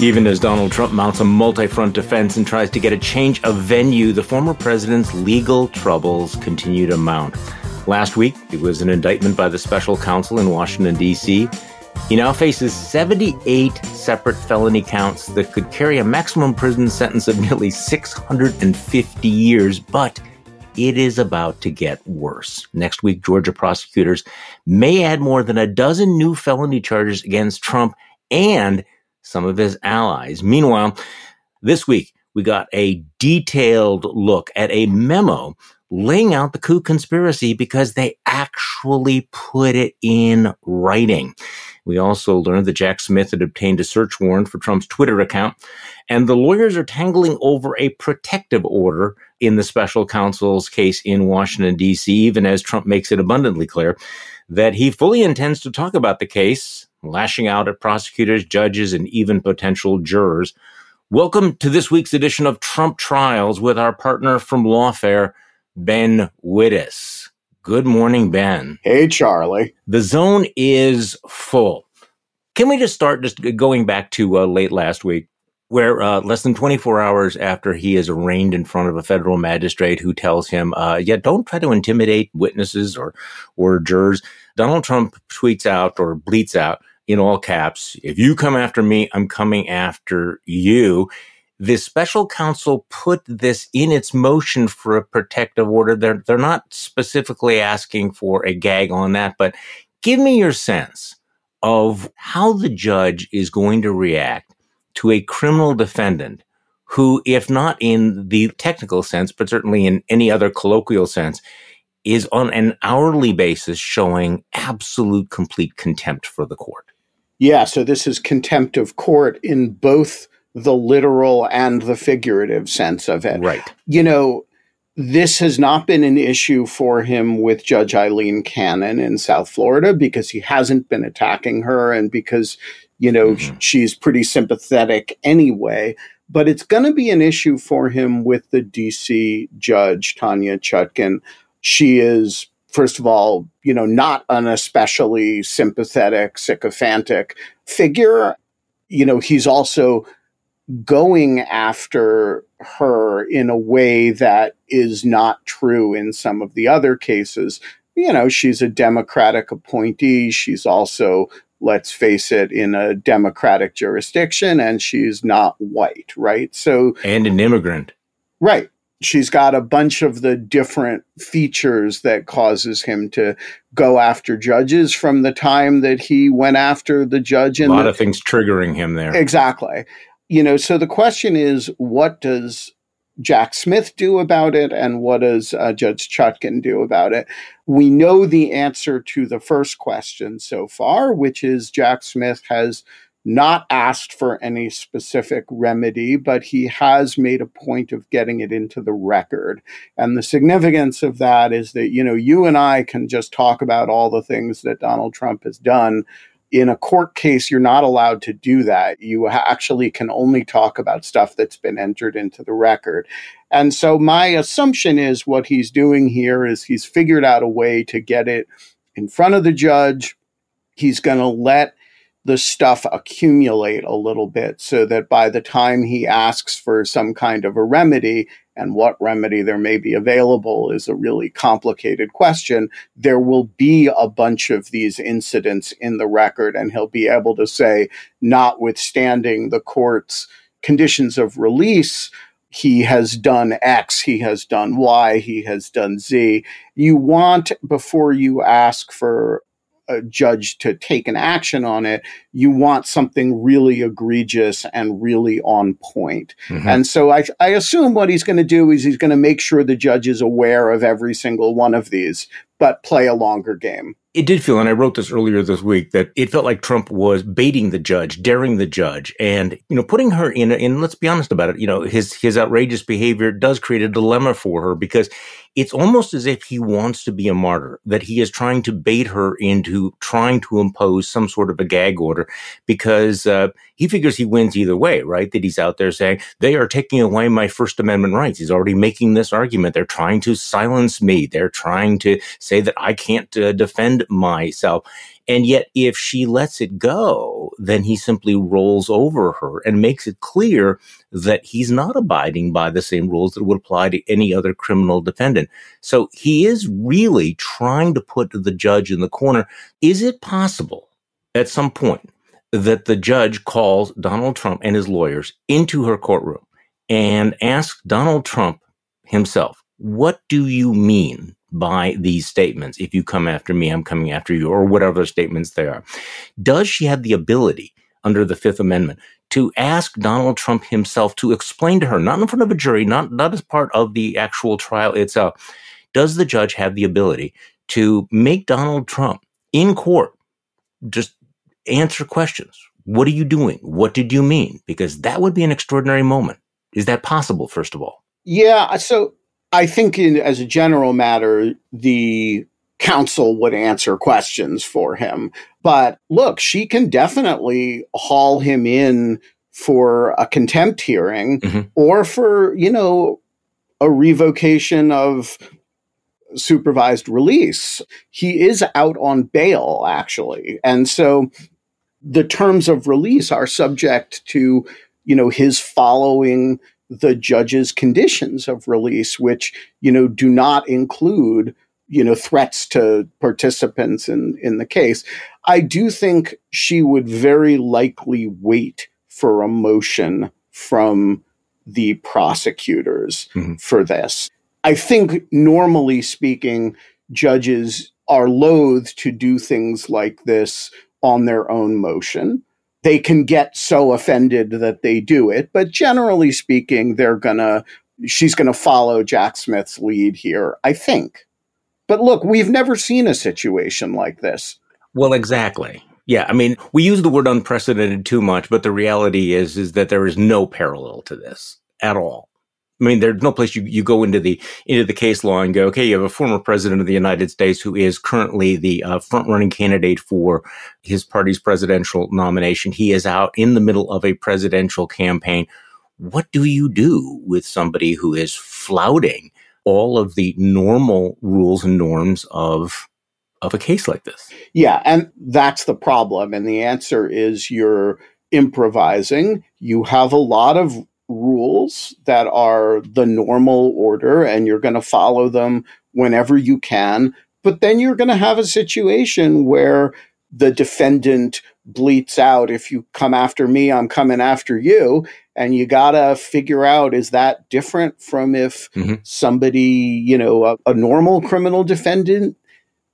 Even as Donald Trump mounts a multi front defense and tries to get a change of venue, the former president's legal troubles continue to mount. Last week, it was an indictment by the special counsel in Washington, D.C. He now faces 78 separate felony counts that could carry a maximum prison sentence of nearly 650 years, but it is about to get worse. Next week, Georgia prosecutors may add more than a dozen new felony charges against Trump and some of his allies. Meanwhile, this week, we got a detailed look at a memo laying out the coup conspiracy because they actually put it in writing. We also learned that Jack Smith had obtained a search warrant for Trump's Twitter account, and the lawyers are tangling over a protective order in the special counsel's case in Washington, D.C., even as Trump makes it abundantly clear that he fully intends to talk about the case, lashing out at prosecutors, judges, and even potential jurors. Welcome to this week's edition of Trump Trials with our partner from Lawfare, Ben Wittes. Good morning, Ben. Hey, Charlie. The zone is full. Can we just start just going back to uh, late last week, where uh, less than 24 hours after he is arraigned in front of a federal magistrate who tells him, uh, "Yeah, don't try to intimidate witnesses or or jurors," Donald Trump tweets out or bleats out in all caps, "If you come after me, I'm coming after you." the special counsel put this in its motion for a protective order. They're, they're not specifically asking for a gag on that, but give me your sense of how the judge is going to react to a criminal defendant who, if not in the technical sense, but certainly in any other colloquial sense, is on an hourly basis showing absolute complete contempt for the court. Yeah, so this is contempt of court in both the literal and the figurative sense of it. Right. You know, this has not been an issue for him with Judge Aileen Cannon in South Florida because he hasn't been attacking her and because, you know, mm-hmm. she's pretty sympathetic anyway. But it's going to be an issue for him with the DC judge, Tanya Chutkan. She is, first of all, you know, not an especially sympathetic, sycophantic figure. You know, he's also going after her in a way that is not true in some of the other cases. You know, she's a Democratic appointee. She's also, let's face it, in a Democratic jurisdiction, and she's not white, right? So, and an immigrant. Right. She's got a bunch of the different features that causes him to go after judges from the time that he went after the judge. In a lot the, of things triggering him there. Exactly you know, so the question is, what does Jack Smith do about it, and what does uh, Judge Chutkan do about it? We know the answer to the first question so far, which is Jack Smith has not asked for any specific remedy, but he has made a point of getting it into the record. And the significance of that is that, you know, you and I can just talk about all the things that Donald Trump has done, in a court case, you're not allowed to do that. You actually can only talk about stuff that's been entered into the record. And so my assumption is what he's doing here is he's figured out a way to get it in front of the judge. He's going to let the stuff accumulate a little bit so that by the time he asks for some kind of a remedy, and what remedy there may be available is a really complicated question. There will be a bunch of these incidents in the record, and he'll be able to say, notwithstanding the court's conditions of release, he has done X, he has done Y, he has done Z. You want, before you ask for a judge to take an action on it, you want something really egregious and really on point. Mm-hmm. And so I, I assume what he's going to do is he's going to make sure the judge is aware of every single one of these, but play a longer game it did feel, and I wrote this earlier this week, that it felt like Trump was baiting the judge, daring the judge, and you know, putting her in. And let's be honest about it. You know, his his outrageous behavior does create a dilemma for her because it's almost as if he wants to be a martyr, that he is trying to bait her into trying to impose some sort of a gag order because uh, he figures he wins either way, right? That he's out there saying they are taking away my First Amendment rights. He's already making this argument. They're trying to silence me. They're trying to say that I can't uh, defend myself. And yet, if she lets it go, then he simply rolls over her and makes it clear that he's not abiding by the same rules that would apply to any other criminal defendant. So he is really trying to put the judge in the corner. Is it possible at some point that the judge calls Donald Trump and his lawyers into her courtroom and asks Donald Trump himself, what do you mean by these statements. If you come after me, I'm coming after you, or whatever statements they are. Does she have the ability under the Fifth Amendment to ask Donald Trump himself to explain to her, not in front of a jury, not, not as part of the actual trial itself, does the judge have the ability to make Donald Trump in court just answer questions? What are you doing? What did you mean? Because that would be an extraordinary moment. Is that possible, first of all? Yeah. So I think, in, as a general matter, the counsel would answer questions for him. But look, she can definitely haul him in for a contempt hearing mm-hmm. or for, you know, a revocation of supervised release. He is out on bail, actually. And so the terms of release are subject to, you know, his following the judge's conditions of release, which, you know, do not include, you know, threats to participants in, in the case. I do think she would very likely wait for a motion from the prosecutors mm-hmm. for this. I think normally speaking, judges are loath to do things like this on their own motion they can get so offended that they do it. But generally speaking, they're gonna, she's gonna follow Jack Smith's lead here, I think. But look, we've never seen a situation like this. Well, exactly. Yeah, I mean, we use the word unprecedented too much, but the reality is is that there is no parallel to this at all. I mean, there's no place you, you go into the into the case law and go, okay, you have a former president of the United States who is currently the uh, front running candidate for his party's presidential nomination. He is out in the middle of a presidential campaign. What do you do with somebody who is flouting all of the normal rules and norms of of a case like this? Yeah, and that's the problem. And the answer is you're improvising. You have a lot of rules that are the normal order and you're going to follow them whenever you can. But then you're going to have a situation where the defendant bleats out, if you come after me, I'm coming after you. And you got to figure out is that different from if mm-hmm. somebody, you know, a, a normal criminal defendant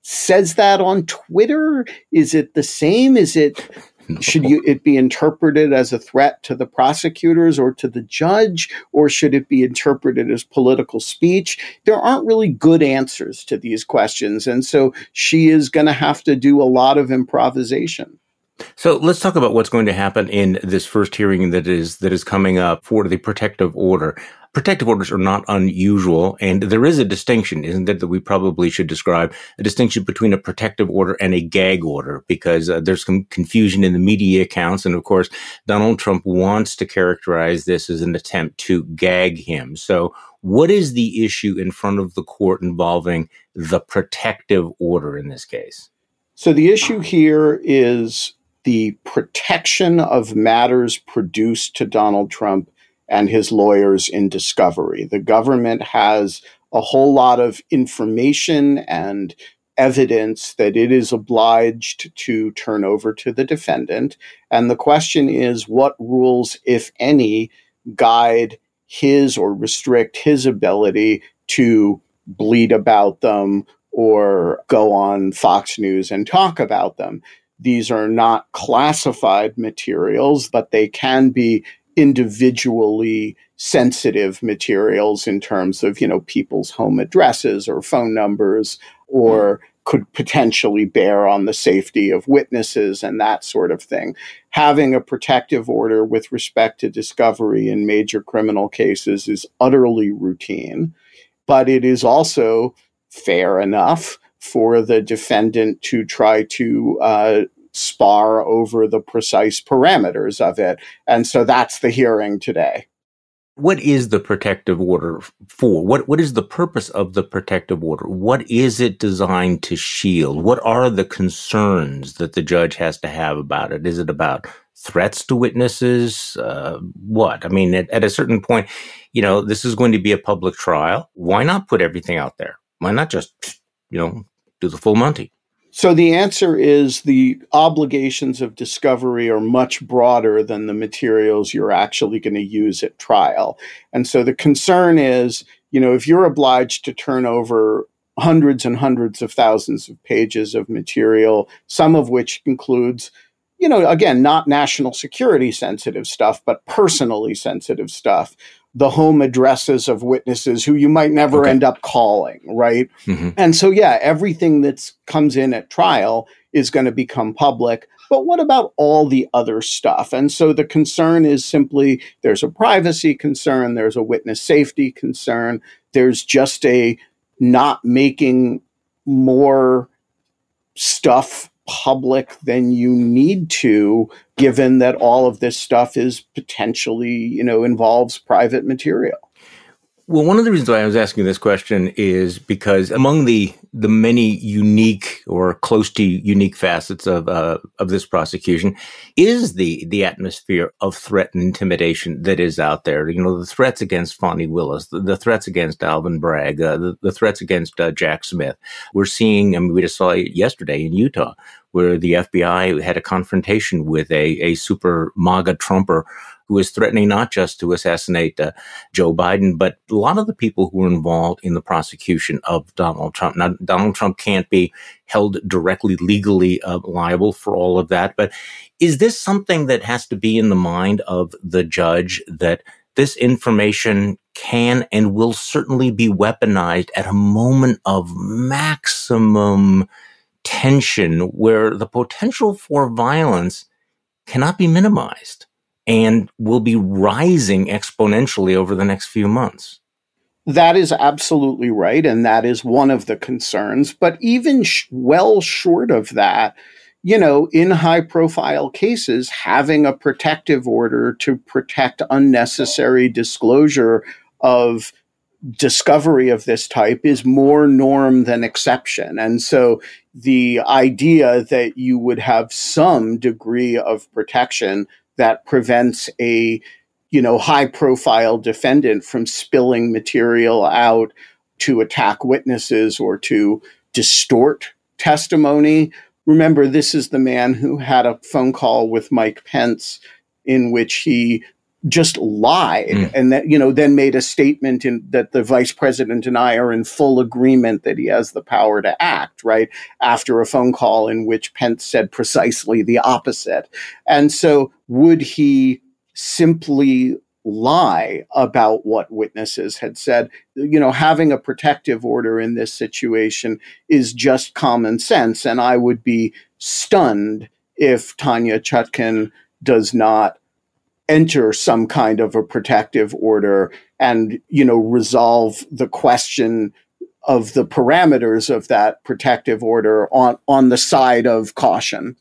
says that on Twitter? Is it the same? Is it no. Should you, it be interpreted as a threat to the prosecutors or to the judge, or should it be interpreted as political speech? There aren't really good answers to these questions. And so she is going to have to do a lot of improvisation. So let's talk about what's going to happen in this first hearing that is that is coming up for the protective order. Protective orders are not unusual, and there is a distinction, isn't it, that we probably should describe a distinction between a protective order and a gag order, because uh, there's some confusion in the media accounts, and of course, Donald Trump wants to characterize this as an attempt to gag him. So, what is the issue in front of the court involving the protective order in this case? So, the issue here is the protection of matters produced to Donald Trump and his lawyers in discovery. The government has a whole lot of information and evidence that it is obliged to turn over to the defendant. And the question is what rules, if any, guide his or restrict his ability to bleat about them or go on Fox News and talk about them. These are not classified materials, but they can be individually sensitive materials in terms of, you know, people's home addresses or phone numbers or mm-hmm. could potentially bear on the safety of witnesses and that sort of thing. Having a protective order with respect to discovery in major criminal cases is utterly routine, but it is also fair enough for the defendant to try to uh, spar over the precise parameters of it. And so that's the hearing today. What is the protective order for? What what is the purpose of the protective order? What is it designed to shield? What are the concerns that the judge has to have about it? Is it about threats to witnesses? Uh, what? I mean, at, at a certain point, you know, this is going to be a public trial. Why not put everything out there? Why not just, you know, do the full Monty? So the answer is the obligations of discovery are much broader than the materials you're actually going to use at trial. And so the concern is, you know, if you're obliged to turn over hundreds and hundreds of thousands of pages of material, some of which includes you know, again, not national security sensitive stuff, but personally sensitive stuff the home addresses of witnesses who you might never okay. end up calling, right? Mm-hmm. And so, yeah, everything that comes in at trial is going to become public. But what about all the other stuff? And so the concern is simply there's a privacy concern, there's a witness safety concern, there's just a not making more stuff public than you need to, given that all of this stuff is potentially, you know, involves private material. Well, one of the reasons why I was asking this question is because among the the many unique or close to unique facets of uh, of this prosecution is the the atmosphere of threat and intimidation that is out there. You know, the threats against Fani Willis, the, the threats against Alvin Bragg, uh, the, the, threats against uh, Jack Smith. We're seeing. I mean, we just saw it yesterday in Utah where the FBI had a confrontation with a, a super MAGA Trumper who was threatening not just to assassinate uh, Joe Biden, but a lot of the people who were involved in the prosecution of Donald Trump. Now, Donald Trump can't be held directly legally uh, liable for all of that, but is this something that has to be in the mind of the judge that this information can and will certainly be weaponized at a moment of maximum tension where the potential for violence cannot be minimized and will be rising exponentially over the next few months. That is absolutely right. And that is one of the concerns. But even sh- well short of that, you know, in high profile cases, having a protective order to protect unnecessary disclosure of discovery of this type is more norm than exception. And so the idea that you would have some degree of protection that prevents a you know high profile defendant from spilling material out to attack witnesses or to distort testimony. Remember this is the man who had a phone call with Mike Pence in which he just lied mm. and that you know then made a statement in that the vice president and I are in full agreement that he has the power to act right after a phone call in which Pence said precisely the opposite and so would he simply lie about what witnesses had said you know having a protective order in this situation is just common sense and I would be stunned if Tanya Chutkan does not enter some kind of a protective order and you know resolve the question of the parameters of that protective order on on the side of caution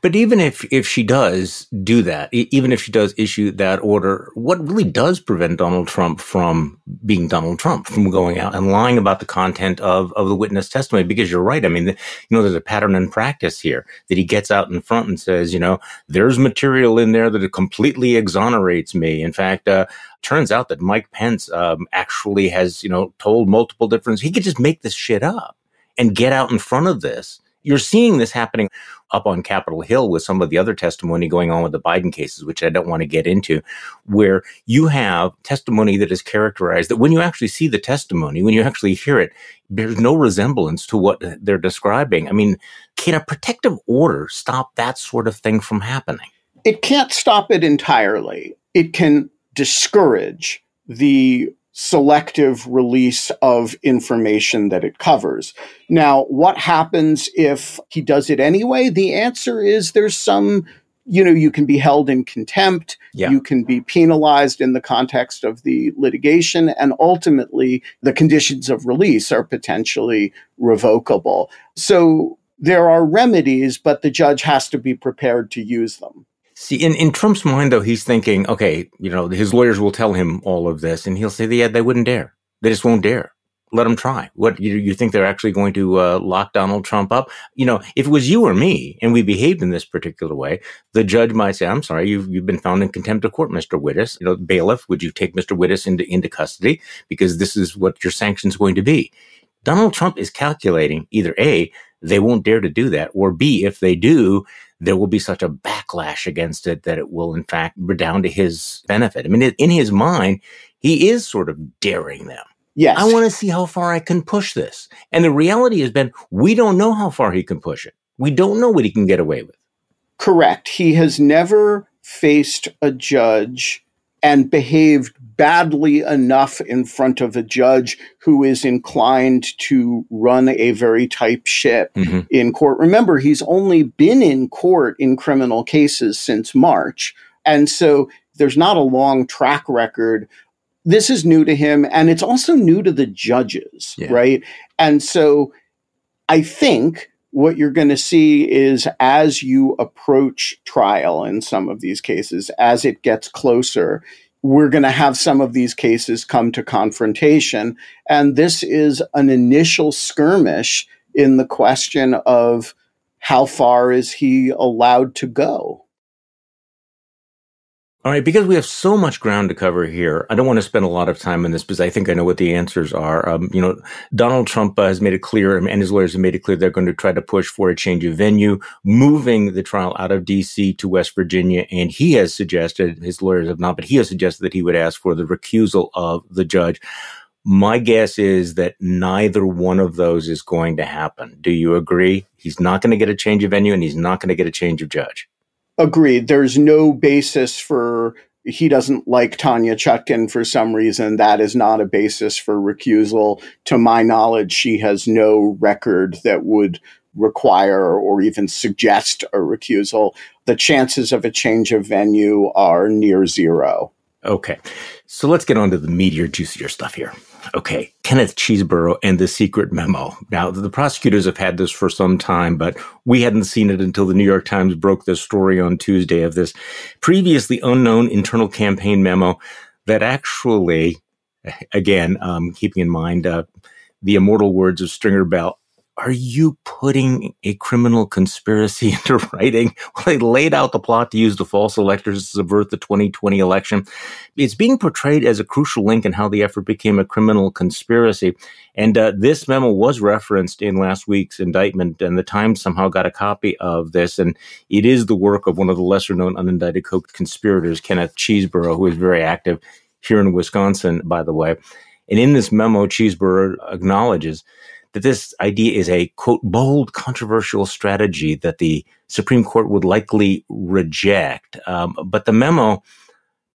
but even if, if she does do that, even if she does issue that order, what really does prevent Donald Trump from being Donald Trump, from going out and lying about the content of, of the witness testimony? Because you're right. I mean, you know, there's a pattern in practice here that he gets out in front and says, you know, there's material in there that completely exonerates me. In fact, uh, turns out that Mike Pence um, actually has, you know, told multiple different, he could just make this shit up and get out in front of this you're seeing this happening up on Capitol Hill with some of the other testimony going on with the Biden cases, which I don't want to get into, where you have testimony that is characterized that when you actually see the testimony, when you actually hear it, there's no resemblance to what they're describing. I mean, can a protective order stop that sort of thing from happening? It can't stop it entirely. It can discourage the selective release of information that it covers. Now, what happens if he does it anyway? The answer is there's some you know, you can be held in contempt. Yeah. You can be penalized in the context of the litigation. And ultimately, the conditions of release are potentially revocable. So there are remedies, but the judge has to be prepared to use them. See, in, in Trump's mind, though, he's thinking, okay, you know, his lawyers will tell him all of this, and he'll say, yeah, they wouldn't dare. They just won't dare. Let them try. What you, you think they're actually going to uh, lock Donald Trump up? You know, if it was you or me, and we behaved in this particular way, the judge might say, "I'm sorry, you've you've been found in contempt of court, Mr. Wittes. You know, bailiff, would you take Mr. Wittes into into custody because this is what your sanction's going to be?" Donald Trump is calculating either a they won't dare to do that, or b if they do, there will be such a backlash against it that it will, in fact, redound to his benefit. I mean, in his mind, he is sort of daring them. Yes. I want to see how far I can push this. And the reality has been, we don't know how far he can push it. We don't know what he can get away with. Correct. He has never faced a judge and behaved badly enough in front of a judge who is inclined to run a very tight ship mm-hmm. in court. Remember, he's only been in court in criminal cases since March. And so there's not a long track record. This is new to him, and it's also new to the judges, yeah. right? And so I think what you're going to see is as you approach trial in some of these cases, as it gets closer, we're going to have some of these cases come to confrontation. And this is an initial skirmish in the question of how far is he allowed to go? All right, because we have so much ground to cover here, I don't want to spend a lot of time on this because I think I know what the answers are. Um, you know, Donald Trump uh, has made it clear, and his lawyers have made it clear they're going to try to push for a change of venue, moving the trial out of D.C. to West Virginia. And he has suggested, his lawyers have not, but he has suggested that he would ask for the recusal of the judge. My guess is that neither one of those is going to happen. Do you agree? He's not going to get a change of venue, and he's not going to get a change of judge. Agreed. There's no basis for he doesn't like Tanya Chutkan for some reason. That is not a basis for recusal. To my knowledge, she has no record that would require or even suggest a recusal. The chances of a change of venue are near zero. Okay. So let's get on to the meatier, juicier stuff here. Okay, Kenneth Chesebro and the secret memo. Now, the prosecutors have had this for some time, but we hadn't seen it until the New York Times broke this story on Tuesday of this previously unknown internal campaign memo that actually, again, um, keeping in mind uh, the immortal words of Stringer Bell, are you putting a criminal conspiracy into writing? Well, they laid out the plot to use the false electors to subvert the 2020 election. It's being portrayed as a crucial link in how the effort became a criminal conspiracy. And uh, this memo was referenced in last week's indictment, and the Times somehow got a copy of this. And it is the work of one of the lesser known unindicted co conspirators, Kenneth Chesebro, who is very active here in Wisconsin, by the way. And in this memo, Chesebro acknowledges that this idea is a quote bold controversial strategy that the Supreme Court would likely reject. Um, but the memo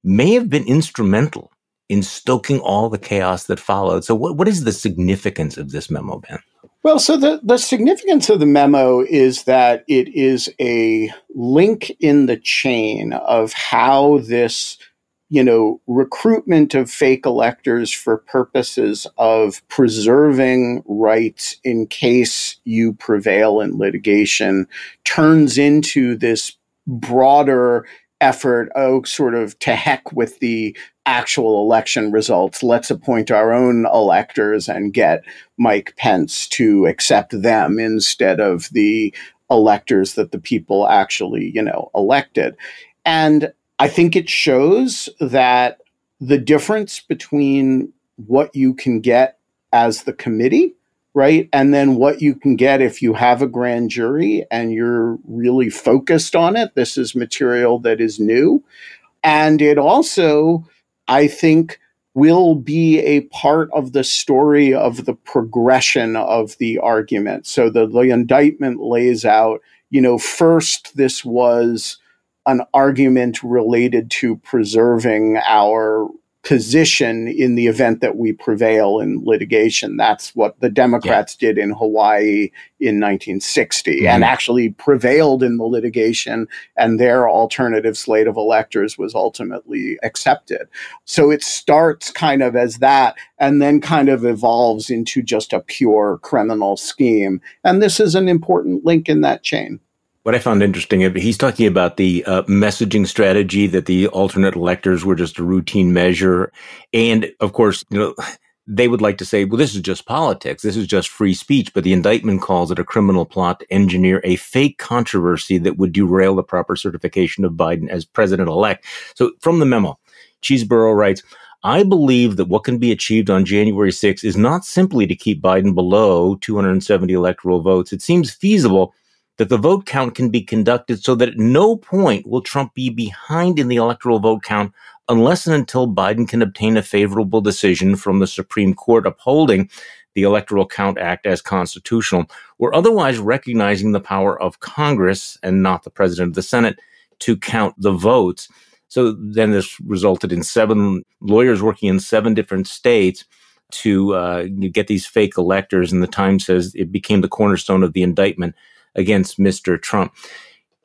may have been instrumental in stoking all the chaos that followed. So, what, what is the significance of this memo, Ben? Well, so the, the significance of the memo is that it is a link in the chain of how this you know, recruitment of fake electors for purposes of preserving rights in case you prevail in litigation turns into this broader effort, oh, sort of to heck with the actual election results. Let's appoint our own electors and get Mike Pence to accept them instead of the electors that the people actually, you know, elected. And I think it shows that the difference between what you can get as the committee, right? And then what you can get if you have a grand jury and you're really focused on it. This is material that is new. And it also, I think, will be a part of the story of the progression of the argument. So the, the indictment lays out, you know, first this was an argument related to preserving our position in the event that we prevail in litigation. That's what the Democrats yeah. did in Hawaii in 1960 mm-hmm. and actually prevailed in the litigation, and their alternative slate of electors was ultimately accepted. So it starts kind of as that and then kind of evolves into just a pure criminal scheme. And this is an important link in that chain. What I found interesting, he's talking about the uh, messaging strategy that the alternate electors were just a routine measure. And of course, you know, they would like to say, well, this is just politics. This is just free speech. But the indictment calls it a criminal plot to engineer a fake controversy that would derail the proper certification of Biden as president elect. So from the memo, Chesebro writes, I believe that what can be achieved on January 6 is not simply to keep Biden below 270 electoral votes. It seems feasible that the vote count can be conducted so that at no point will Trump be behind in the electoral vote count unless and until Biden can obtain a favorable decision from the Supreme Court upholding the Electoral Count Act as constitutional, or otherwise recognizing the power of Congress and not the President of the Senate to count the votes. So then this resulted in seven lawyers working in seven different states to uh, get these fake electors. And the Times says it became the cornerstone of the indictment against Mr. Trump.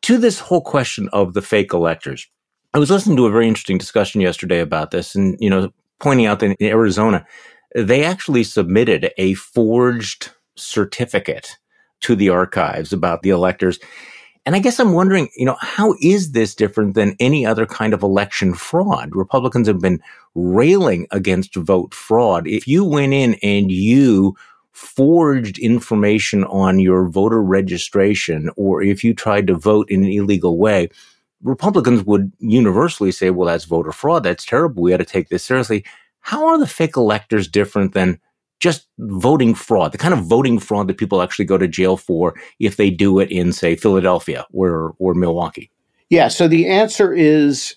To this whole question of the fake electors, I was listening to a very interesting discussion yesterday about this, and you know, pointing out that in Arizona, they actually submitted a forged certificate to the archives about the electors. And I guess I'm wondering, you know, how is this different than any other kind of election fraud? Republicans have been railing against vote fraud. If you went in and you forged information on your voter registration, or if you tried to vote in an illegal way, Republicans would universally say, well, that's voter fraud. That's terrible. We got to take this seriously. How are the fake electors different than just voting fraud, the kind of voting fraud that people actually go to jail for if they do it in, say, Philadelphia or, or Milwaukee? Yeah. So the answer is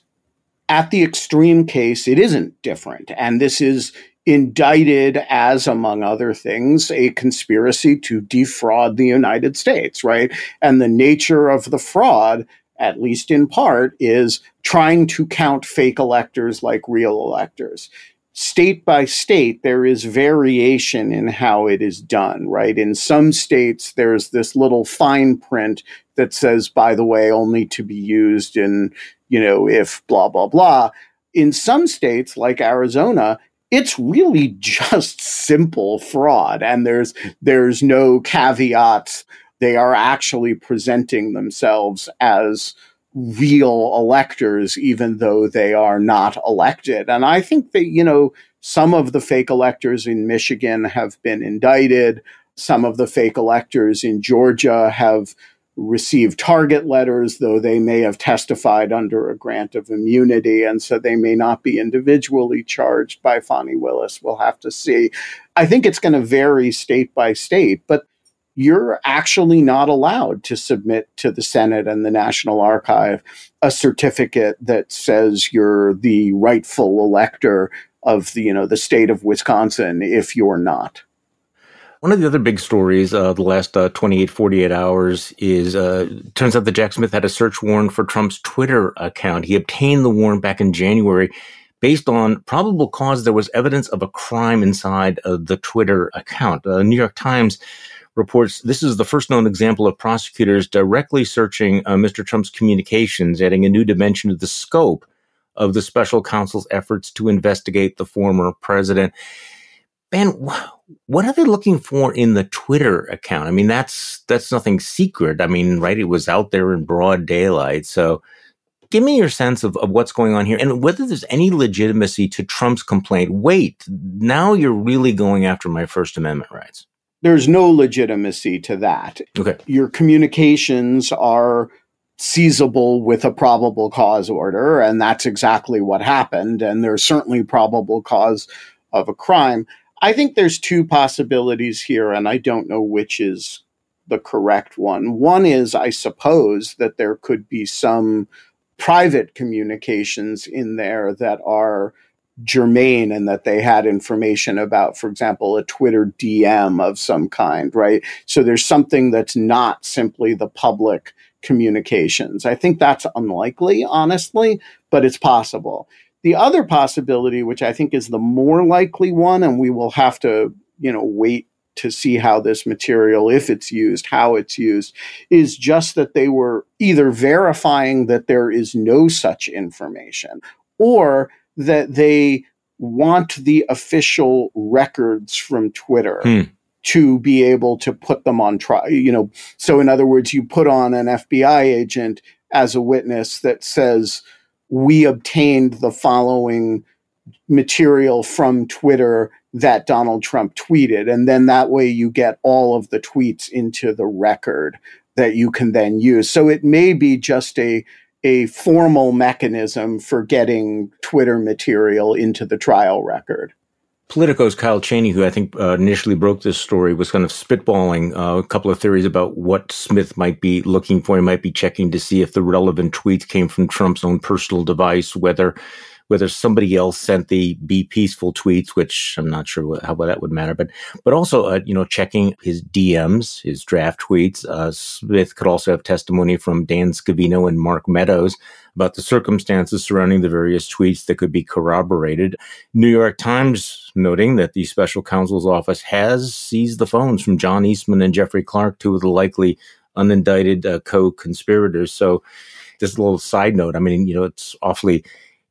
at the extreme case, it isn't different. And this is indicted as, among other things, a conspiracy to defraud the United States, right? And the nature of the fraud at least in part, is trying to count fake electors like real electors. State by state, there is variation in how it is done, right? In some states, there's this little fine print that says, by the way, only to be used in, you know, if blah, blah, blah. In some states, like Arizona, it's really just simple fraud and there's there's no caveats they are actually presenting themselves as real electors, even though they are not elected. And I think that, you know, some of the fake electors in Michigan have been indicted. Some of the fake electors in Georgia have received target letters, though they may have testified under a grant of immunity. And so they may not be individually charged by Fani Willis. We'll have to see. I think it's going to vary state by state. But you're actually not allowed to submit to the Senate and the National Archive a certificate that says you're the rightful elector of the, you know, the state of Wisconsin if you're not. One of the other big stories uh, the last uh, 28, 48 hours is uh, turns out that Jack Smith had a search warrant for Trump's Twitter account. He obtained the warrant back in January based on probable cause there was evidence of a crime inside the Twitter account. The uh, New York Times reports this is the first known example of prosecutors directly searching uh, Mr. Trump's communications, adding a new dimension to the scope of the special counsel's efforts to investigate the former president. Ben, what are they looking for in the Twitter account? I mean, that's that's nothing secret. I mean, right? It was out there in broad daylight. So, give me your sense of, of what's going on here and whether there's any legitimacy to Trump's complaint. Wait, now you're really going after my First Amendment rights there's no legitimacy to that. Okay. Your communications are seizable with a probable cause order, and that's exactly what happened. And there's certainly probable cause of a crime. I think there's two possibilities here, and I don't know which is the correct one. One is, I suppose, that there could be some private communications in there that are germane and that they had information about, for example, a Twitter DM of some kind, right? So there's something that's not simply the public communications. I think that's unlikely, honestly, but it's possible. The other possibility, which I think is the more likely one, and we will have to, you know, wait to see how this material, if it's used, how it's used, is just that they were either verifying that there is no such information or that they want the official records from Twitter hmm. to be able to put them on trial. You know, so in other words, you put on an FBI agent as a witness that says, we obtained the following material from Twitter that Donald Trump tweeted. And then that way you get all of the tweets into the record that you can then use. So it may be just a a formal mechanism for getting Twitter material into the trial record. Politico's Kyle Cheney, who I think uh, initially broke this story, was kind of spitballing uh, a couple of theories about what Smith might be looking for. He might be checking to see if the relevant tweets came from Trump's own personal device, whether whether somebody else sent the be peaceful tweets, which I'm not sure what, how well that would matter, but but also uh, you know checking his DMs, his draft tweets. Uh, Smith could also have testimony from Dan Scavino and Mark Meadows about the circumstances surrounding the various tweets that could be corroborated. New York Times noting that the special counsel's office has seized the phones from John Eastman and Jeffrey Clark, two of the likely unindicted uh, co-conspirators. So, just a little side note. I mean, you know, it's awfully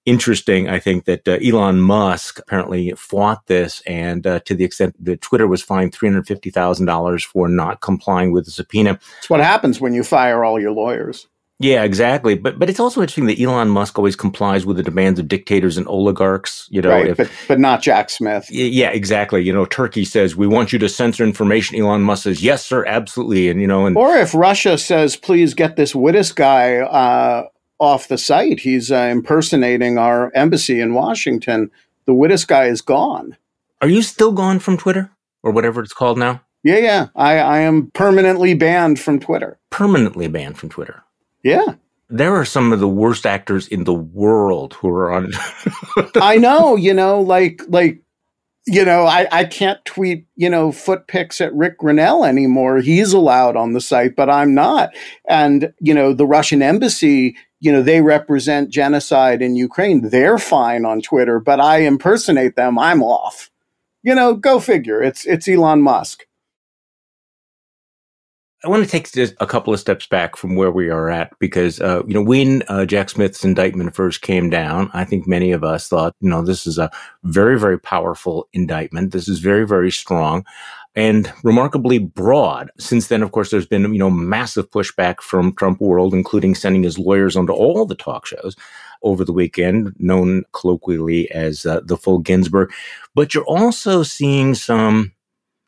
interesting, I think, that uh, Elon Musk apparently fought this, and uh, to the extent that Twitter was fined $350,000 for not complying with the subpoena. It's what happens when you fire all your lawyers. Yeah, exactly. But but it's also interesting that Elon Musk always complies with the demands of dictators and oligarchs. You know, right, if, but but not Jack Smith. Yeah, exactly. You know, Turkey says we want you to censor information. Elon Musk says yes, sir, absolutely. And you know, and or if Russia says please get this Wittes guy uh, off the site. He's uh, impersonating our embassy in Washington. The Wittes guy is gone. Are you still gone from Twitter or whatever it's called now? Yeah, yeah. I, I am permanently banned from Twitter. Permanently banned from Twitter. Yeah. There are some of the worst actors in the world who are on. I know, you know, like like you know, I, I can't tweet, you know, foot pics at Ric Grenell anymore. He's allowed on the site, but I'm not. And, you know, the Russian embassy you know, they represent genocide in Ukraine. They're fine on Twitter, but I impersonate them. I'm off. You know, go figure. It's it's Elon Musk. I want to take just a couple of steps back from where we are at because, uh, you know, when uh, Jack Smith's indictment first came down, I think many of us thought, you know, this is a very, very powerful indictment. This is very, very strong and remarkably broad. Since then, of course, there's been, you know, massive pushback from Trump world, including sending his lawyers onto all the talk shows over the weekend, known colloquially as uh, the full Ginsburg. But you're also seeing some,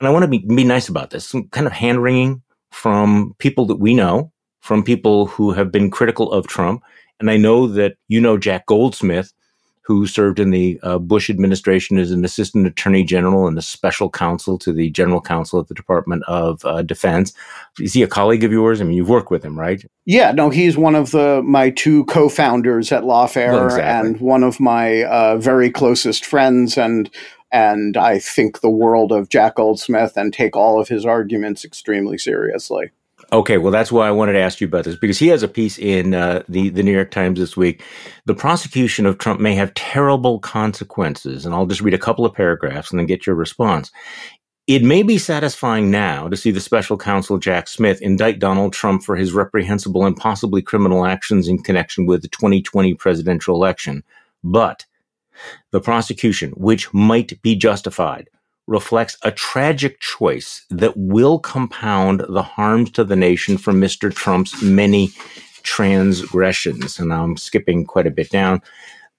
and I want to be, be nice about this, some kind of hand wringing from people that we know, from people who have been critical of Trump. And I know that you know Jack Goldsmith, who served in the uh, Bush administration as an assistant attorney general and a special counsel to the general counsel at the Department of uh, Defense. Is he a colleague of yours? I mean, you've worked with him, right? Yeah, no, he's one of the my two co-founders at Lawfare well, exactly. and one of my uh, very closest friends and and I think the world of Jack Goldsmith and take all of his arguments extremely seriously. Okay, well, that's why I wanted to ask you about this because he has a piece in uh, the the New York Times this week. The prosecution of Trump may have terrible consequences, and I'll just read a couple of paragraphs and then get your response. It may be satisfying now to see the special counsel Jack Smith indict Donald Trump for his reprehensible and possibly criminal actions in connection with the 2020 presidential election, but the prosecution, which might be justified, reflects a tragic choice that will compound the harms to the nation from Mr. Trump's many transgressions. And I'm skipping quite a bit down.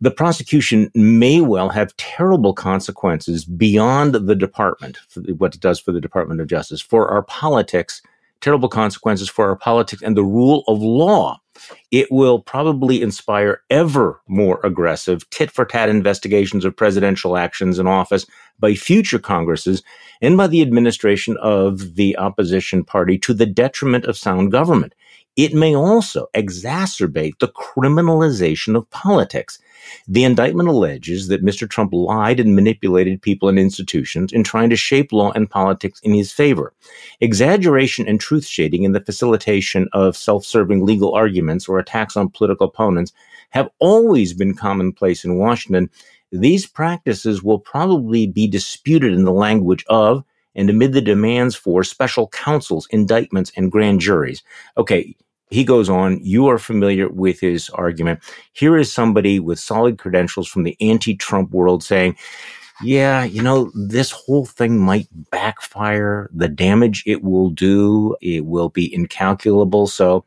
The prosecution may well have terrible consequences beyond the department, what it does for the Department of Justice, for our politics, terrible consequences for our politics and the rule of law it will probably inspire ever more aggressive tit for tat investigations of presidential actions in office by future Congresses and by the administration of the opposition party to the detriment of sound government. It may also exacerbate the criminalization of politics. The indictment alleges that Mr. Trump lied and manipulated people and institutions in trying to shape law and politics in his favor. Exaggeration and truth shading in the facilitation of self serving legal arguments or attacks on political opponents have always been commonplace in Washington. These practices will probably be disputed in the language of and amid the demands for special counsels, indictments, and grand juries. Okay, he goes on, you are familiar with his argument. Here is somebody with solid credentials from the anti Trump world saying, yeah, you know, this whole thing might backfire. The damage it will do, it will be incalculable. So,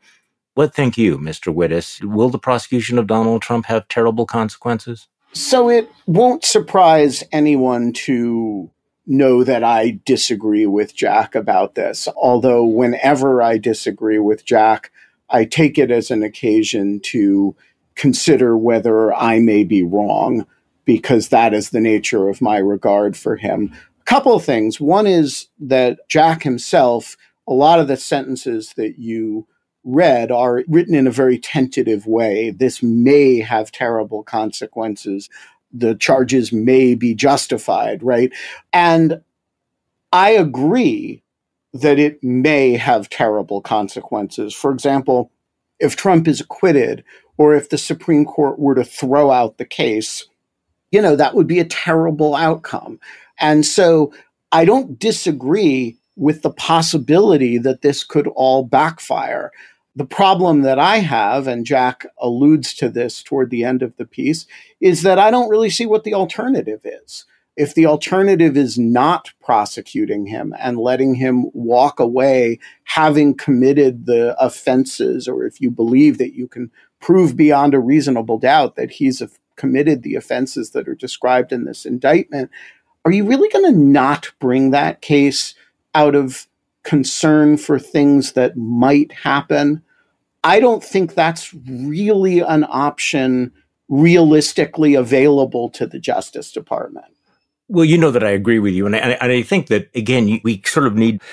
what think you, Mr. Wittes? Will the prosecution of Donald Trump have terrible consequences? So, it won't surprise anyone to know that I disagree with Jack about this. Although, whenever I disagree with Jack, I take it as an occasion to consider whether I may be wrong because that is the nature of my regard for him. A couple of things. One is that Jack himself, a lot of the sentences that you read are written in a very tentative way. This may have terrible consequences. The charges may be justified, right? And I agree that it may have terrible consequences. For example, if Trump is acquitted or if the Supreme Court were to throw out the case, you know, that would be a terrible outcome. And so I don't disagree with the possibility that this could all backfire. The problem that I have, and Jack alludes to this toward the end of the piece, is that I don't really see what the alternative is. If the alternative is not prosecuting him and letting him walk away having committed the offenses, or if you believe that you can prove beyond a reasonable doubt that he's committed the offenses that are described in this indictment, are you really going to not bring that case out of concern for things that might happen? I don't think that's really an option realistically available to the Justice Department. Well, you know that I agree with you. And I, and I think that, again, we sort of need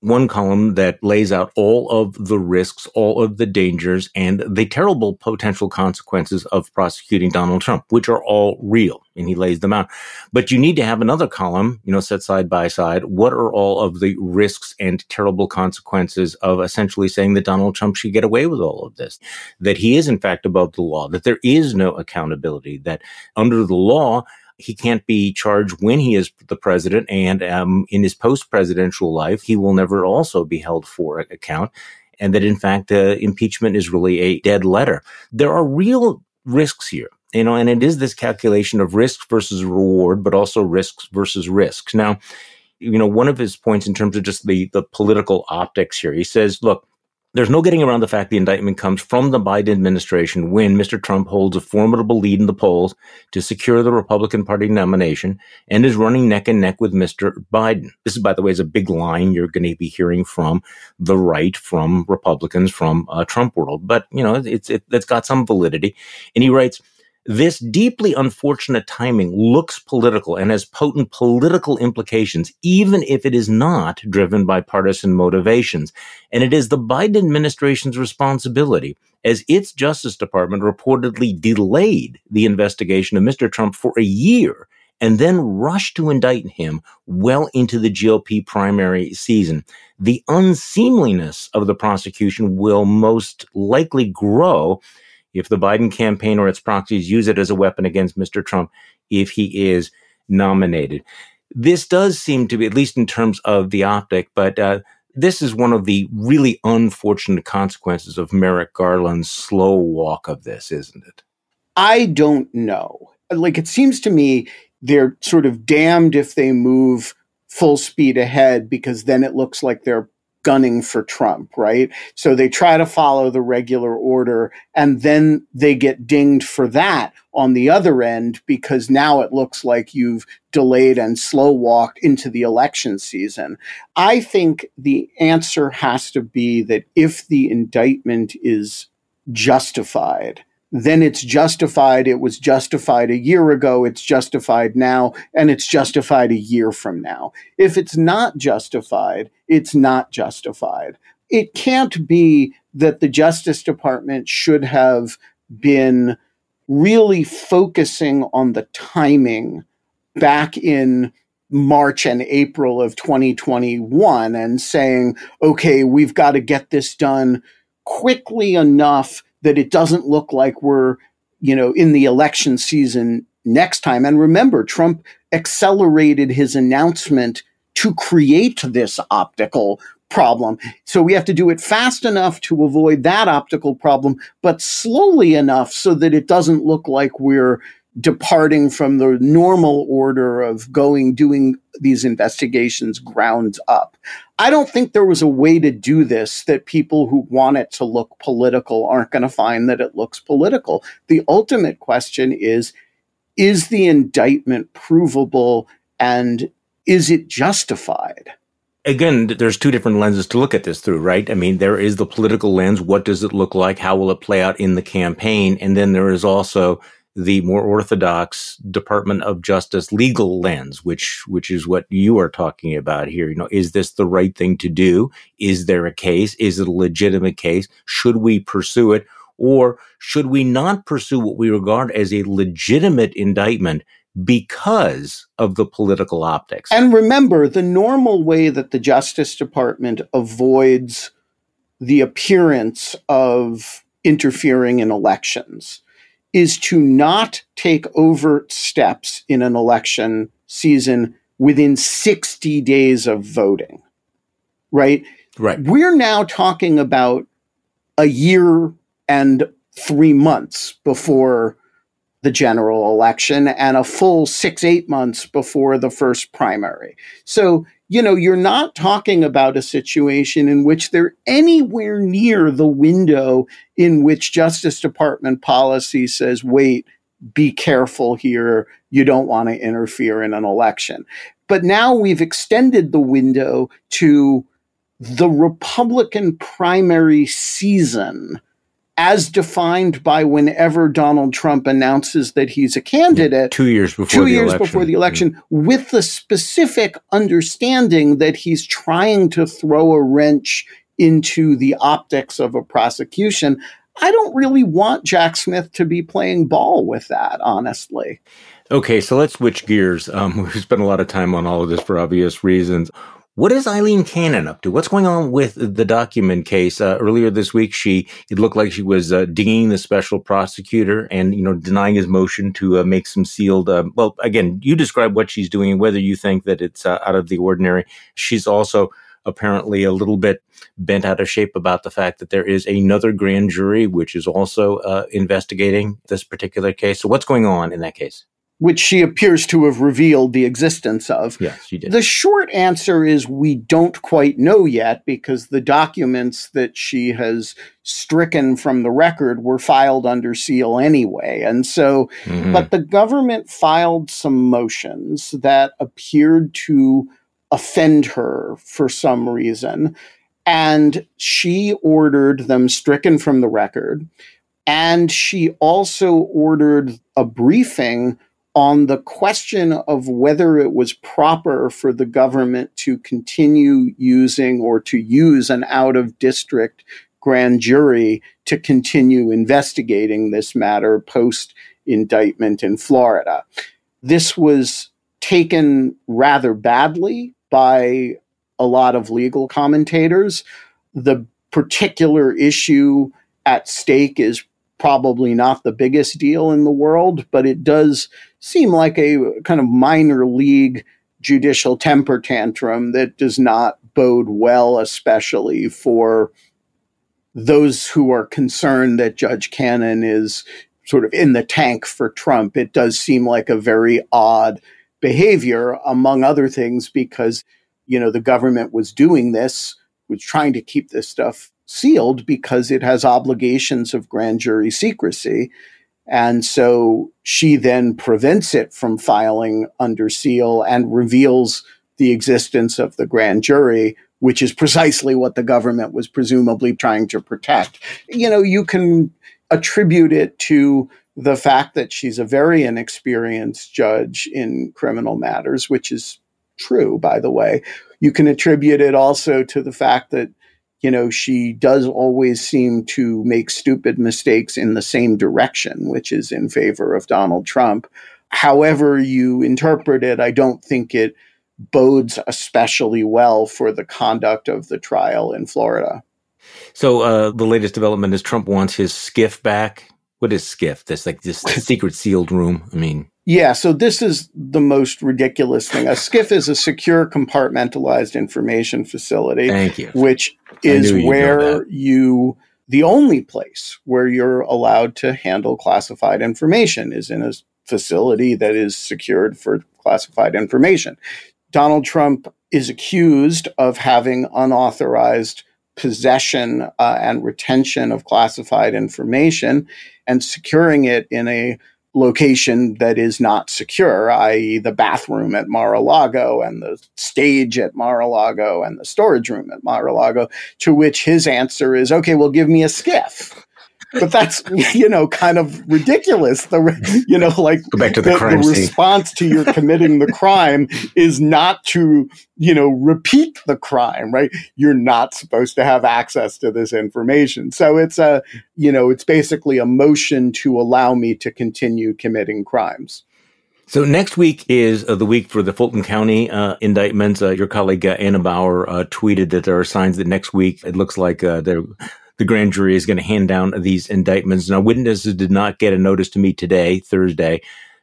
one column that lays out all of the risks, all of the dangers, and the terrible potential consequences of prosecuting Donald Trump, which are all real, and he lays them out. But you need to have another column, you know, set side by side. What are all of the risks and terrible consequences of essentially saying that Donald Trump should get away with all of this? That he is, in fact, above the law, that there is no accountability, that under the law, he can't be charged when he is the president, and um, in his post-presidential life, he will never also be held for account. And that, in fact, uh, impeachment is really a dead letter. There are real risks here, you know, and it is this calculation of risk versus reward, but also risks versus risks. Now, you know, one of his points in terms of just the the political optics here, he says, look there's no getting around the fact the indictment comes from the Biden administration when Mr. Trump holds a formidable lead in the polls to secure the Republican Party nomination and is running neck and neck with Mr. Biden. This is, by the way, is a big line you're going to be hearing from the right, from Republicans, from uh, Trump world. But, you know, it's, it, it's got some validity. And he writes, this deeply unfortunate timing looks political and has potent political implications, even if it is not driven by partisan motivations. And it is the Biden administration's responsibility, as its Justice Department reportedly delayed the investigation of Mr. Trump for a year and then rushed to indict him well into the GOP primary season. The unseemliness of the prosecution will most likely grow if the Biden campaign or its proxies use it as a weapon against Mr. Trump if he is nominated. This does seem to be, at least in terms of the optic, but uh, this is one of the really unfortunate consequences of Merrick Garland's slow walk of this, isn't it? I don't know. Like, it seems to me they're sort of damned if they move full speed ahead because then it looks like they're gunning for Trump, right? So they try to follow the regular order and then they get dinged for that on the other end because now it looks like you've delayed and slow walked into the election season. I think the answer has to be that if the indictment is justified, then it's justified. It was justified a year ago. It's justified now, and it's justified a year from now. If it's not justified, it's not justified. It can't be that the Justice Department should have been really focusing on the timing back in March and April of 2021 and saying, okay, we've got to get this done quickly enough that it doesn't look like we're, you know, in the election season next time. And remember, Trump accelerated his announcement to create this optical problem. So we have to do it fast enough to avoid that optical problem, but slowly enough so that it doesn't look like we're departing from the normal order of going doing these investigations grounds up. I don't think there was a way to do this that people who want it to look political aren't going to find that it looks political. The ultimate question is is the indictment provable and is it justified? Again, there's two different lenses to look at this through, right? I mean, there is the political lens. What does it look like? How will it play out in the campaign? And then there is also the more orthodox Department of Justice legal lens, which which is what you are talking about here. You know, is this the right thing to do? Is there a case? Is it a legitimate case? Should we pursue it? Or should we not pursue what we regard as a legitimate indictment because of the political optics? And remember, the normal way that the Justice Department avoids the appearance of interfering in elections is to not take overt steps in an election season within 60 days of voting. Right? Right. We're now talking about a year and three months before the general election and a full six, eight months before the first primary. So, you know, you're not talking about a situation in which they're anywhere near the window in which Justice Department policy says, wait, be careful here. You don't want to interfere in an election. But now we've extended the window to the Republican primary season as defined by whenever Donald Trump announces that he's a candidate. Two years before two years election. before the election, yeah. with the specific understanding that he's trying to throw a wrench into the optics of a prosecution. I don't really want Jack Smith to be playing ball with that, honestly. Okay, so let's switch gears. Um, we've spent a lot of time on all of this for obvious reasons. What is Aileen Cannon up to? What's going on with the document case? Uh, earlier this week, she it looked like she was uh, dinging the special prosecutor and you know denying his motion to uh, make some sealed. Uh, well, again, you describe what she's doing and whether you think that it's uh, out of the ordinary. She's also apparently a little bit bent out of shape about the fact that there is another grand jury which is also uh, investigating this particular case. So, what's going on in that case? Which she appears to have revealed the existence of. Yes, she did. The short answer is we don't quite know yet because the documents that she has stricken from the record were filed under seal anyway. And so, mm-hmm. but the government filed some motions that appeared to offend her for some reason. And she ordered them stricken from the record. And she also ordered a briefing on the question of whether it was proper for the government to continue using or to use an out of district grand jury to continue investigating this matter post indictment in Florida. This was taken rather badly by a lot of legal commentators. The particular issue at stake is probably not the biggest deal in the world, but it does seem like a kind of minor league judicial temper tantrum that does not bode well, especially for those who are concerned that Judge Cannon is sort of in the tank for Trump. It does seem like a very odd behavior, among other things, because, you know, the government was doing this, was trying to keep this stuff sealed because it has obligations of grand jury secrecy. And so she then prevents it from filing under seal and reveals the existence of the grand jury, which is precisely what the government was presumably trying to protect. You know, you can attribute it to the fact that she's a very inexperienced judge in criminal matters, which is true, by the way. You can attribute it also to the fact that you know, she does always seem to make stupid mistakes in the same direction, which is in favor of Donald Trump. However, you interpret it, I don't think it bodes especially well for the conduct of the trial in Florida. So, uh, the latest development is Trump wants his SCIF back. What is SCIF? This like this secret sealed room. I mean, yeah, so this is the most ridiculous thing. A SCIF is a secure compartmentalized information facility. Thank you. Which is where you the only place where you're allowed to handle classified information is in a facility that is secured for classified information. Donald Trump is accused of having unauthorized possession uh, and retention of classified information and securing it in a location that is not secure, i.e., the bathroom at Mar a Lago and the stage at Mar a Lago and the storage room at Mar a Lago, to which his answer is, okay, well, give me a SCIF but that's you know kind of ridiculous. The you know like Go back to the, the, crime the response to your committing the crime is not to you know repeat the crime, right? You're not supposed to have access to this information. So it's a you know it's basically a motion to allow me to continue committing crimes. So next week is uh, the week for the Fulton County uh, indictments. Uh, your colleague uh, Anna Bower uh, tweeted that there are signs that next week it looks like uh, they're the grand jury is going to hand down these indictments. Now, witnesses did not get a notice to meet today, Thursday,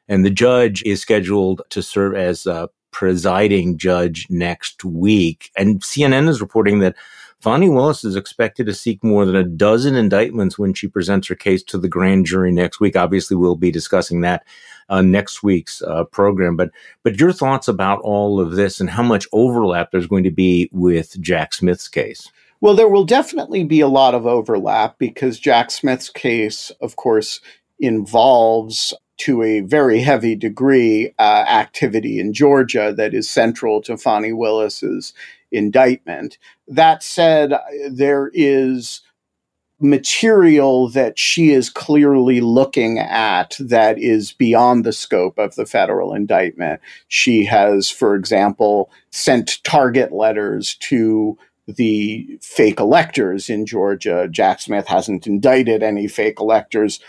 and the judge is scheduled to serve as a presiding judge next week. And CNN is reporting that Fani Willis is expected to seek more than a dozen indictments when she presents her case to the grand jury next week. Obviously, we'll be discussing that uh, next week's uh, program. But but your thoughts about all of this and how much overlap there's going to be with Jack Smith's case? Well, there will definitely be a lot of overlap because Jack Smith's case, of course, involves to a very heavy degree uh, activity in Georgia that is central to Fani Willis's indictment. That said, there is material that she is clearly looking at that is beyond the scope of the federal indictment. She has, for example, sent target letters to the fake electors in Georgia. Jack Smith hasn't indicted any fake electors.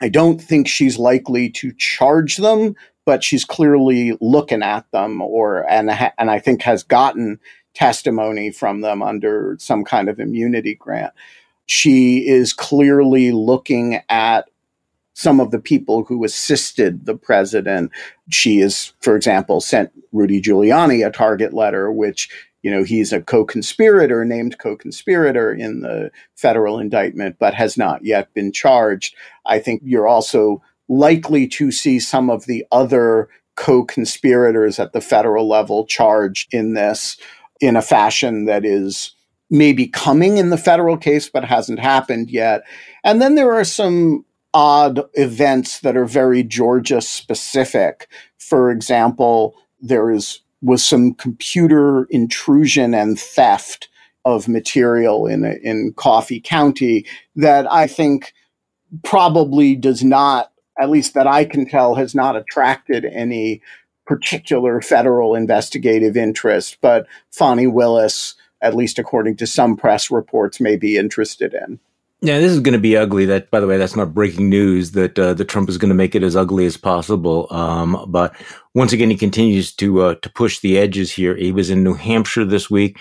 I don't think she's likely to charge them, but she's clearly looking at them, or and and I think has gotten testimony from them under some kind of immunity grant. She is clearly looking at some of the people who assisted the president. She is, for example, sent Rudy Giuliani a target letter, which you know, he's a co-conspirator, named co-conspirator in the federal indictment, but has not yet been charged. I think you're also likely to see some of the other co-conspirators at the federal level charged in this in a fashion that is maybe coming in the federal case, but hasn't happened yet. And then there are some odd events that are very Georgia specific. For example, there is was some computer intrusion and theft of material in in Coffee County that I think probably does not, at least that I can tell, has not attracted any particular federal investigative interest. But Fani Willis, at least according to some press reports, may be interested in. Yeah, this is going to be ugly. That, by the way, that's not breaking news. That uh, the Trump is going to make it as ugly as possible. Um, but once again, he continues to uh, to push the edges here. He was in New Hampshire this week.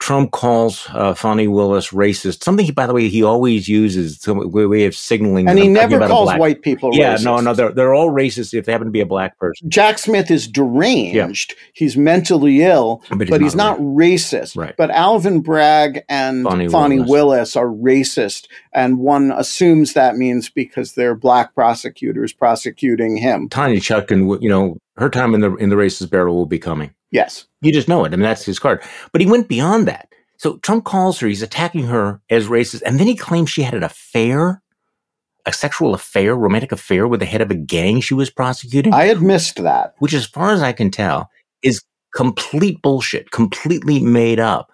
Trump calls uh, Fani Willis racist. Something, he, by the way, he always uses some way of signaling. And he never calls white people racist. yeah, racist. no, no, they're, they're all racist if they happen to be a black person. Jack Smith is deranged. Yeah. He's mentally ill, but he's, but not, he's not, racist. Right. But Alvin Bragg and Fani, Willis. Willis are racist. And one assumes that means because they're black prosecutors prosecuting him. Tanya Chutkan, you know, her time in the in the racist barrel will be coming. Yes. You just know it. I mean, that's his card. But he went beyond that. So Trump calls her, he's attacking her as racist, and then he claims she had an affair, a sexual affair, romantic affair with the head of a gang she was prosecuting. I had missed that. Which, as far as I can tell, is complete bullshit, completely made up.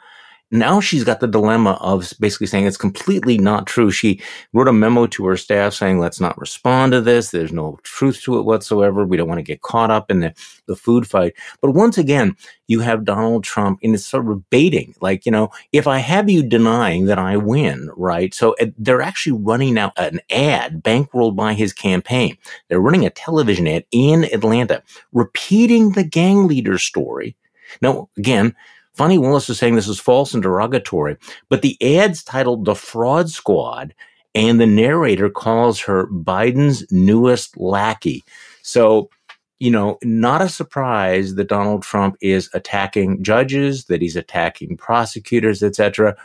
Now she's got the dilemma of basically saying it's completely not true. She wrote a memo to her staff saying, let's not respond to this. There's no truth to it whatsoever. We don't want to get caught up in the, the food fight. But once again, you have Donald Trump in this sort of baiting, like, you know, if I have you denying that I win, right? So they're actually running now an ad bankrolled by his campaign. They're running a television ad in Atlanta, repeating the gang leader story. Now, again, Fani Willis is saying this is false and derogatory, but the ad's titled The Fraud Squad, and the narrator calls her Biden's newest lackey. So, you know, not a surprise that Donald Trump is attacking judges, that he's attacking prosecutors, etc.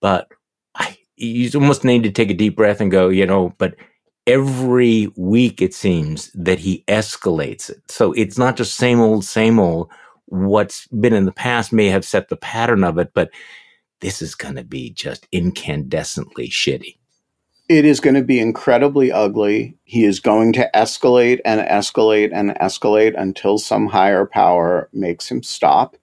But I, you almost need to take a deep breath and go, you know, but every week it seems that he escalates it. So it's not just same old, same old. What's been in the past may have set the pattern of it, but this is going to be just incandescently shitty. It is going to be incredibly ugly. He is going to escalate and escalate and escalate until some higher power makes him stop.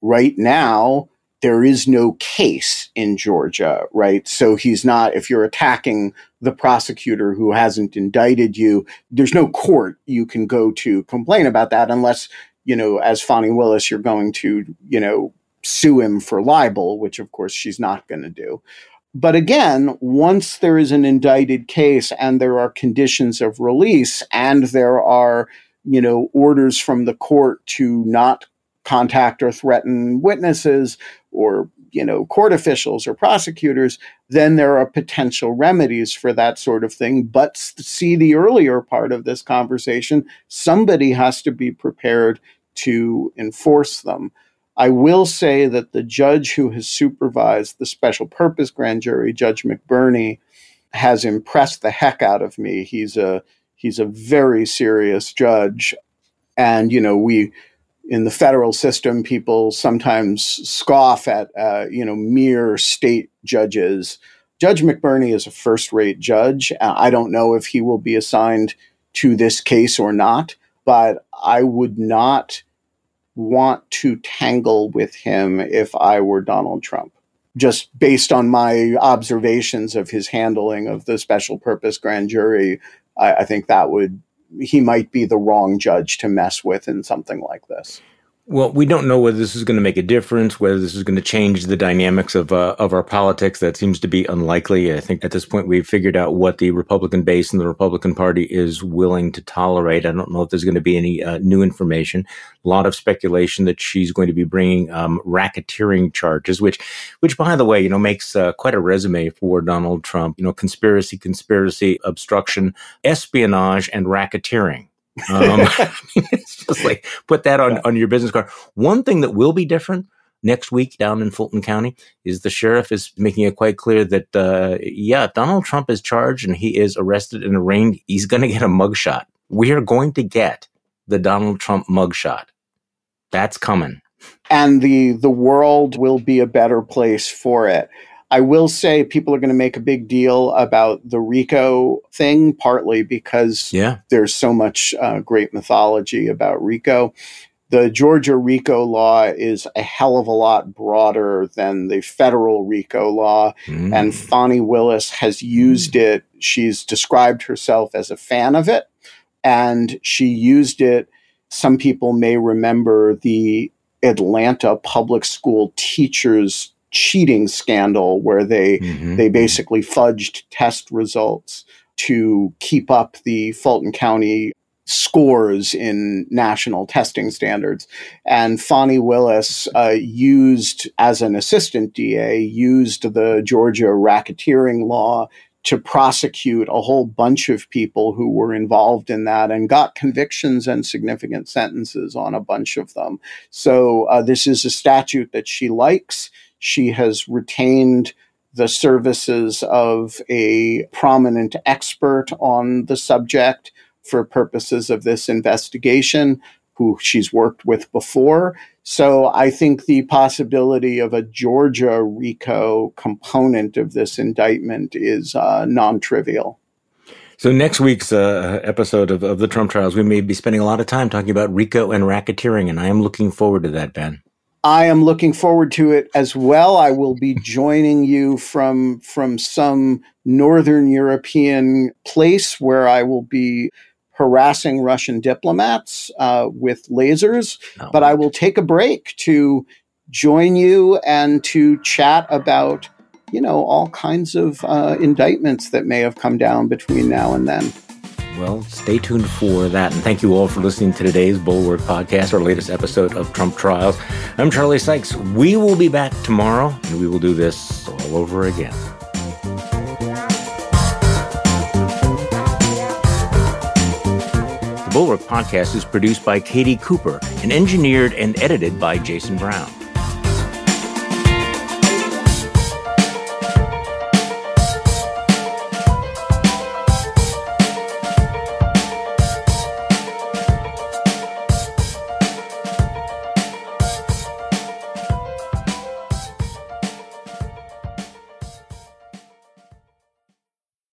Right now, there is no case in Georgia, right? So he's not, if you're attacking the prosecutor who hasn't indicted you, there's no court you can go to complain about that unless, you know, as Fani Willis, you're going to, you know, sue him for libel, which of course she's not going to do. But again, once there is an indicted case and there are conditions of release and there are, you know, orders from the court to not contact or threaten witnesses or you know court officials or prosecutors then there are potential remedies for that sort of thing but see the earlier part of this conversation somebody has to be prepared to enforce them i will say that the judge who has supervised the special purpose grand jury judge mcburney has impressed the heck out of me he's a he's a very serious judge and you know we in the federal system, people sometimes scoff at uh, you know mere state judges. Judge McBurney is a first-rate judge. I don't know if he will be assigned to this case or not, but I would not want to tangle with him if I were Donald Trump. Just based on my observations of his handling of the special purpose grand jury, I, I think that would he might be the wrong judge to mess with in something like this. Well, we don't know whether this is going to make a difference, whether this is going to change the dynamics of uh, of our politics. That seems to be unlikely. I think at this point we've figured out what the Republican base and the Republican Party is willing to tolerate. I don't know if there's going to be any uh, new information. A lot of speculation that she's going to be bringing um, racketeering charges, which, which by the way, you know, makes uh, quite a resume for Donald Trump. You know, conspiracy, conspiracy, obstruction, espionage, and racketeering um, it's just like put that on, on your business card. One thing that will be different next week down in Fulton County is the sheriff is making it quite clear that, uh, yeah, Donald Trump is charged and he is arrested and arraigned. He's going to get a mugshot. We are going to get the Donald Trump mugshot. That's coming. And the the world will be a better place for it. I will say people are going to make a big deal about the RICO thing, partly because yeah. there's so much uh, great mythology about RICO. The Georgia RICO law is a hell of a lot broader than the federal RICO law, mm. and Fani Willis has used mm. it. She's described herself as a fan of it, and she used it. Some people may remember the Atlanta public school teachers cheating scandal where they mm-hmm. they basically fudged test results to keep up the Fulton County scores in national testing standards. And Fani Willis uh, used, as an assistant DA, used the Georgia racketeering law to prosecute a whole bunch of people who were involved in that and got convictions and significant sentences on a bunch of them. So uh, this is a statute that she likes. She has retained the services of a prominent expert on the subject for purposes of this investigation, who she's worked with before. So I think the possibility of a Georgia RICO component of this indictment is uh, non trivial. So next week's uh, episode of, of the Trump trials, we may be spending a lot of time talking about RICO and racketeering, and I am looking forward to that, Ben. I am looking forward to it as well. I will be joining you from from some northern European place where I will be harassing Russian diplomats uh, with lasers. Oh. But I will take a break to join you and to chat about you know all kinds of uh, indictments that may have come down between now and then. Well, stay tuned for that. And thank you all for listening to today's Bulwark podcast, our latest episode of Trump Trials. I'm Charlie Sykes. We will be back tomorrow, and we will do this all over again. The Bulwark podcast is produced by Katie Cooper and engineered and edited by Jason Brown.